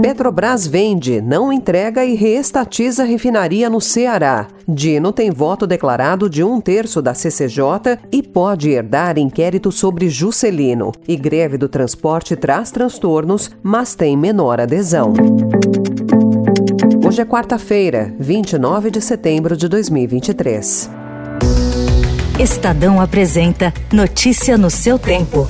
Petrobras vende, não entrega e reestatiza refinaria no Ceará. Dino tem voto declarado de um terço da CCJ e pode herdar inquérito sobre Juscelino. E greve do transporte traz transtornos, mas tem menor adesão. Hoje é quarta-feira, 29 de setembro de 2023. Estadão apresenta Notícia no seu tempo.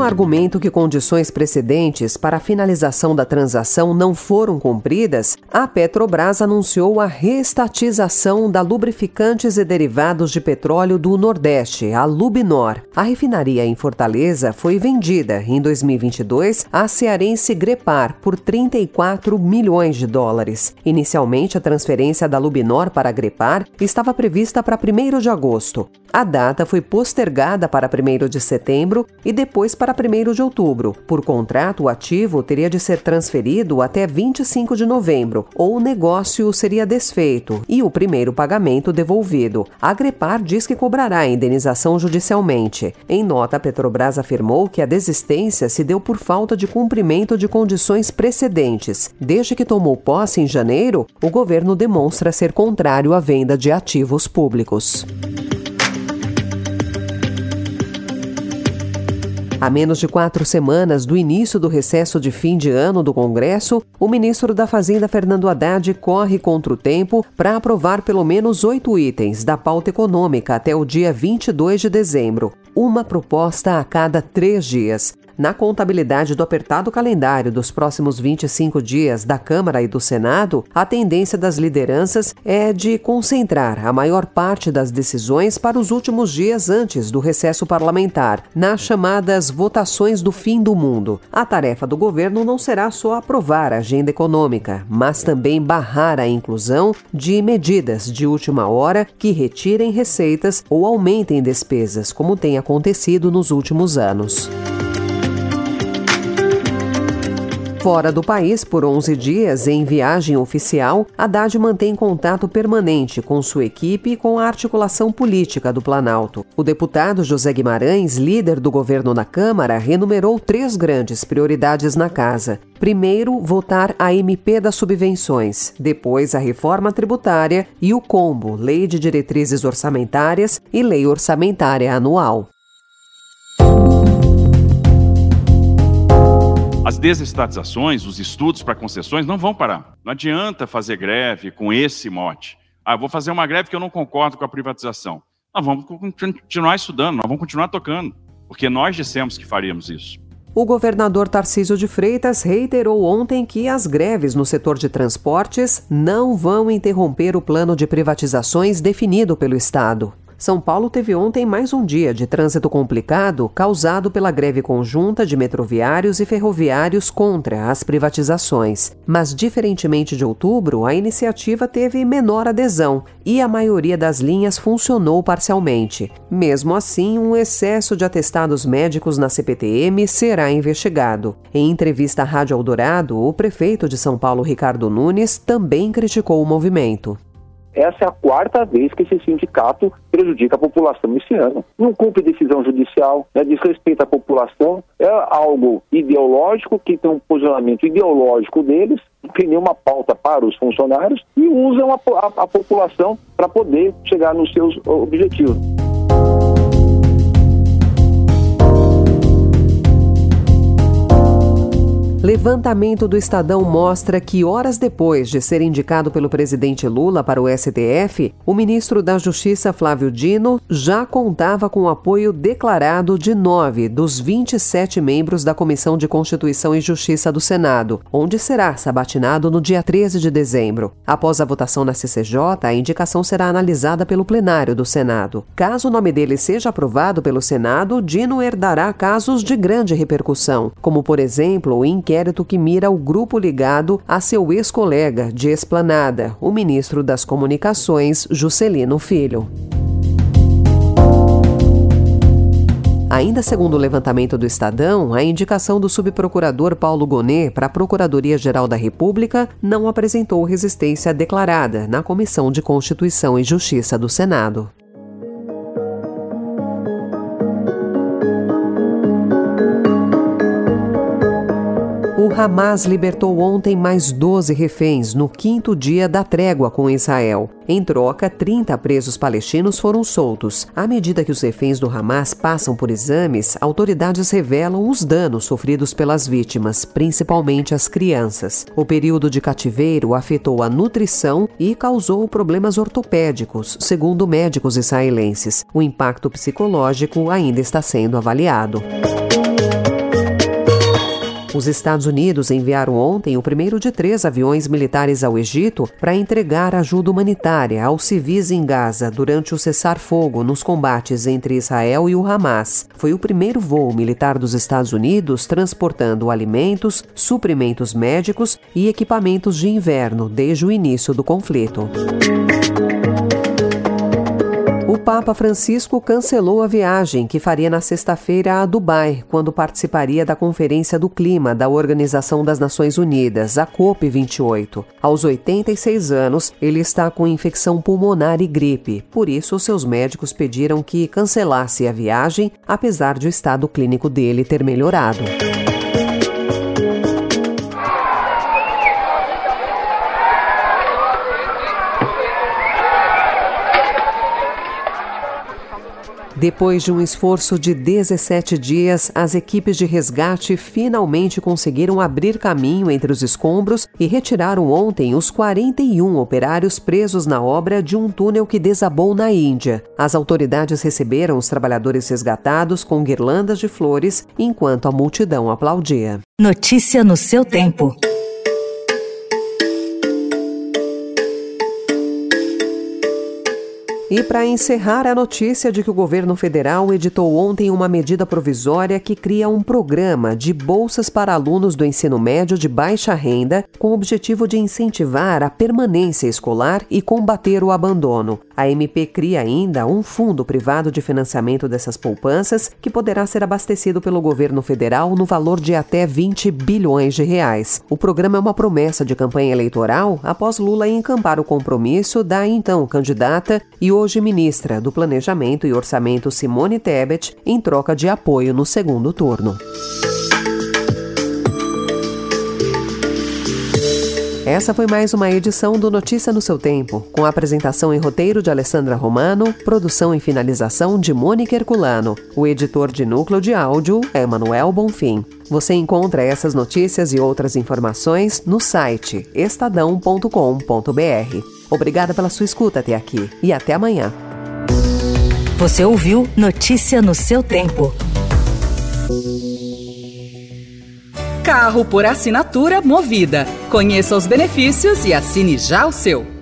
O argumento que condições precedentes para a finalização da transação não foram cumpridas, a Petrobras anunciou a reestatização da Lubrificantes e Derivados de Petróleo do Nordeste, a Lubinor. A refinaria em Fortaleza foi vendida em 2022 à cearense Grepar por 34 milhões de dólares. Inicialmente, a transferência da Lubinor para a Grepar estava prevista para 1 de agosto. A data foi postergada para 1 de setembro e depois para 1 de outubro. Por contrato, o ativo teria de ser transferido até 25 de novembro, ou o negócio seria desfeito e o primeiro pagamento devolvido. A Grepar diz que cobrará a indenização judicialmente. Em nota, a Petrobras afirmou que a desistência se deu por falta de cumprimento de condições precedentes. Desde que tomou posse em janeiro, o governo demonstra ser contrário à venda de ativos públicos. A menos de quatro semanas do início do recesso de fim de ano do Congresso, o ministro da Fazenda, Fernando Haddad, corre contra o tempo para aprovar pelo menos oito itens da pauta econômica até o dia 22 de dezembro, uma proposta a cada três dias. Na contabilidade do apertado calendário dos próximos 25 dias da Câmara e do Senado, a tendência das lideranças é de concentrar a maior parte das decisões para os últimos dias antes do recesso parlamentar, nas chamadas votações do fim do mundo. A tarefa do governo não será só aprovar a agenda econômica, mas também barrar a inclusão de medidas de última hora que retirem receitas ou aumentem despesas, como tem acontecido nos últimos anos. Fora do país por 11 dias, em viagem oficial, Haddad mantém contato permanente com sua equipe e com a articulação política do Planalto. O deputado José Guimarães, líder do governo na Câmara, renumerou três grandes prioridades na casa. Primeiro, votar a MP das subvenções, depois a reforma tributária e o combo, Lei de Diretrizes Orçamentárias e Lei Orçamentária Anual. As desestatizações, os estudos para concessões não vão parar. Não adianta fazer greve com esse mote. Ah, vou fazer uma greve que eu não concordo com a privatização. Nós vamos continuar estudando, nós vamos continuar tocando, porque nós dissemos que faríamos isso. O governador Tarcísio de Freitas reiterou ontem que as greves no setor de transportes não vão interromper o plano de privatizações definido pelo Estado. São Paulo teve ontem mais um dia de trânsito complicado causado pela greve conjunta de metroviários e ferroviários contra as privatizações. Mas, diferentemente de outubro, a iniciativa teve menor adesão e a maioria das linhas funcionou parcialmente. Mesmo assim, um excesso de atestados médicos na CPTM será investigado. Em entrevista à Rádio Eldorado, o prefeito de São Paulo, Ricardo Nunes, também criticou o movimento. Essa é a quarta vez que esse sindicato prejudica a população esse ano. Não cumpre decisão judicial, né, desrespeita a população, é algo ideológico, que tem um posicionamento ideológico deles, não tem nenhuma pauta para os funcionários e usam a, a, a população para poder chegar nos seus objetivos. Levantamento do Estadão mostra que, horas depois de ser indicado pelo presidente Lula para o STF, o ministro da Justiça Flávio Dino já contava com o apoio declarado de nove dos 27 membros da Comissão de Constituição e Justiça do Senado, onde será sabatinado no dia 13 de dezembro. Após a votação na CCJ, a indicação será analisada pelo plenário do Senado. Caso o nome dele seja aprovado pelo Senado, Dino herdará casos de grande repercussão, como, por exemplo, o inquérito inquérito que mira o grupo ligado a seu ex-colega de esplanada, o ministro das Comunicações, Juscelino Filho. Ainda segundo o levantamento do Estadão, a indicação do subprocurador Paulo Gonet para a Procuradoria-Geral da República não apresentou resistência declarada na Comissão de Constituição e Justiça do Senado. Hamas libertou ontem mais 12 reféns no quinto dia da trégua com Israel. Em troca, 30 presos palestinos foram soltos. À medida que os reféns do Hamas passam por exames, autoridades revelam os danos sofridos pelas vítimas, principalmente as crianças. O período de cativeiro afetou a nutrição e causou problemas ortopédicos, segundo médicos israelenses. O impacto psicológico ainda está sendo avaliado. Os Estados Unidos enviaram ontem o primeiro de três aviões militares ao Egito para entregar ajuda humanitária aos civis em Gaza durante o cessar-fogo nos combates entre Israel e o Hamas. Foi o primeiro voo militar dos Estados Unidos transportando alimentos, suprimentos médicos e equipamentos de inverno desde o início do conflito. Papa Francisco cancelou a viagem que faria na sexta-feira a Dubai, quando participaria da Conferência do Clima da Organização das Nações Unidas, a COP28. Aos 86 anos, ele está com infecção pulmonar e gripe, por isso seus médicos pediram que cancelasse a viagem, apesar de o estado clínico dele ter melhorado. Depois de um esforço de 17 dias, as equipes de resgate finalmente conseguiram abrir caminho entre os escombros e retiraram ontem os 41 operários presos na obra de um túnel que desabou na Índia. As autoridades receberam os trabalhadores resgatados com guirlandas de flores enquanto a multidão aplaudia. Notícia no seu tempo. E para encerrar a notícia de que o governo federal editou ontem uma medida provisória que cria um programa de bolsas para alunos do ensino médio de baixa renda, com o objetivo de incentivar a permanência escolar e combater o abandono. A MP cria ainda um fundo privado de financiamento dessas poupanças, que poderá ser abastecido pelo governo federal no valor de até 20 bilhões de reais. O programa é uma promessa de campanha eleitoral após Lula encampar o compromisso da então candidata e hoje ministra do Planejamento e Orçamento Simone Tebet em troca de apoio no segundo turno. Essa foi mais uma edição do Notícia no seu Tempo, com apresentação e roteiro de Alessandra Romano, produção e finalização de Mônica Herculano. O editor de núcleo de áudio é Manuel Bonfim. Você encontra essas notícias e outras informações no site estadão.com.br. Obrigada pela sua escuta até aqui e até amanhã. Você ouviu Notícia no seu tempo. Carro por assinatura Movida. Conheça os benefícios e assine já o seu.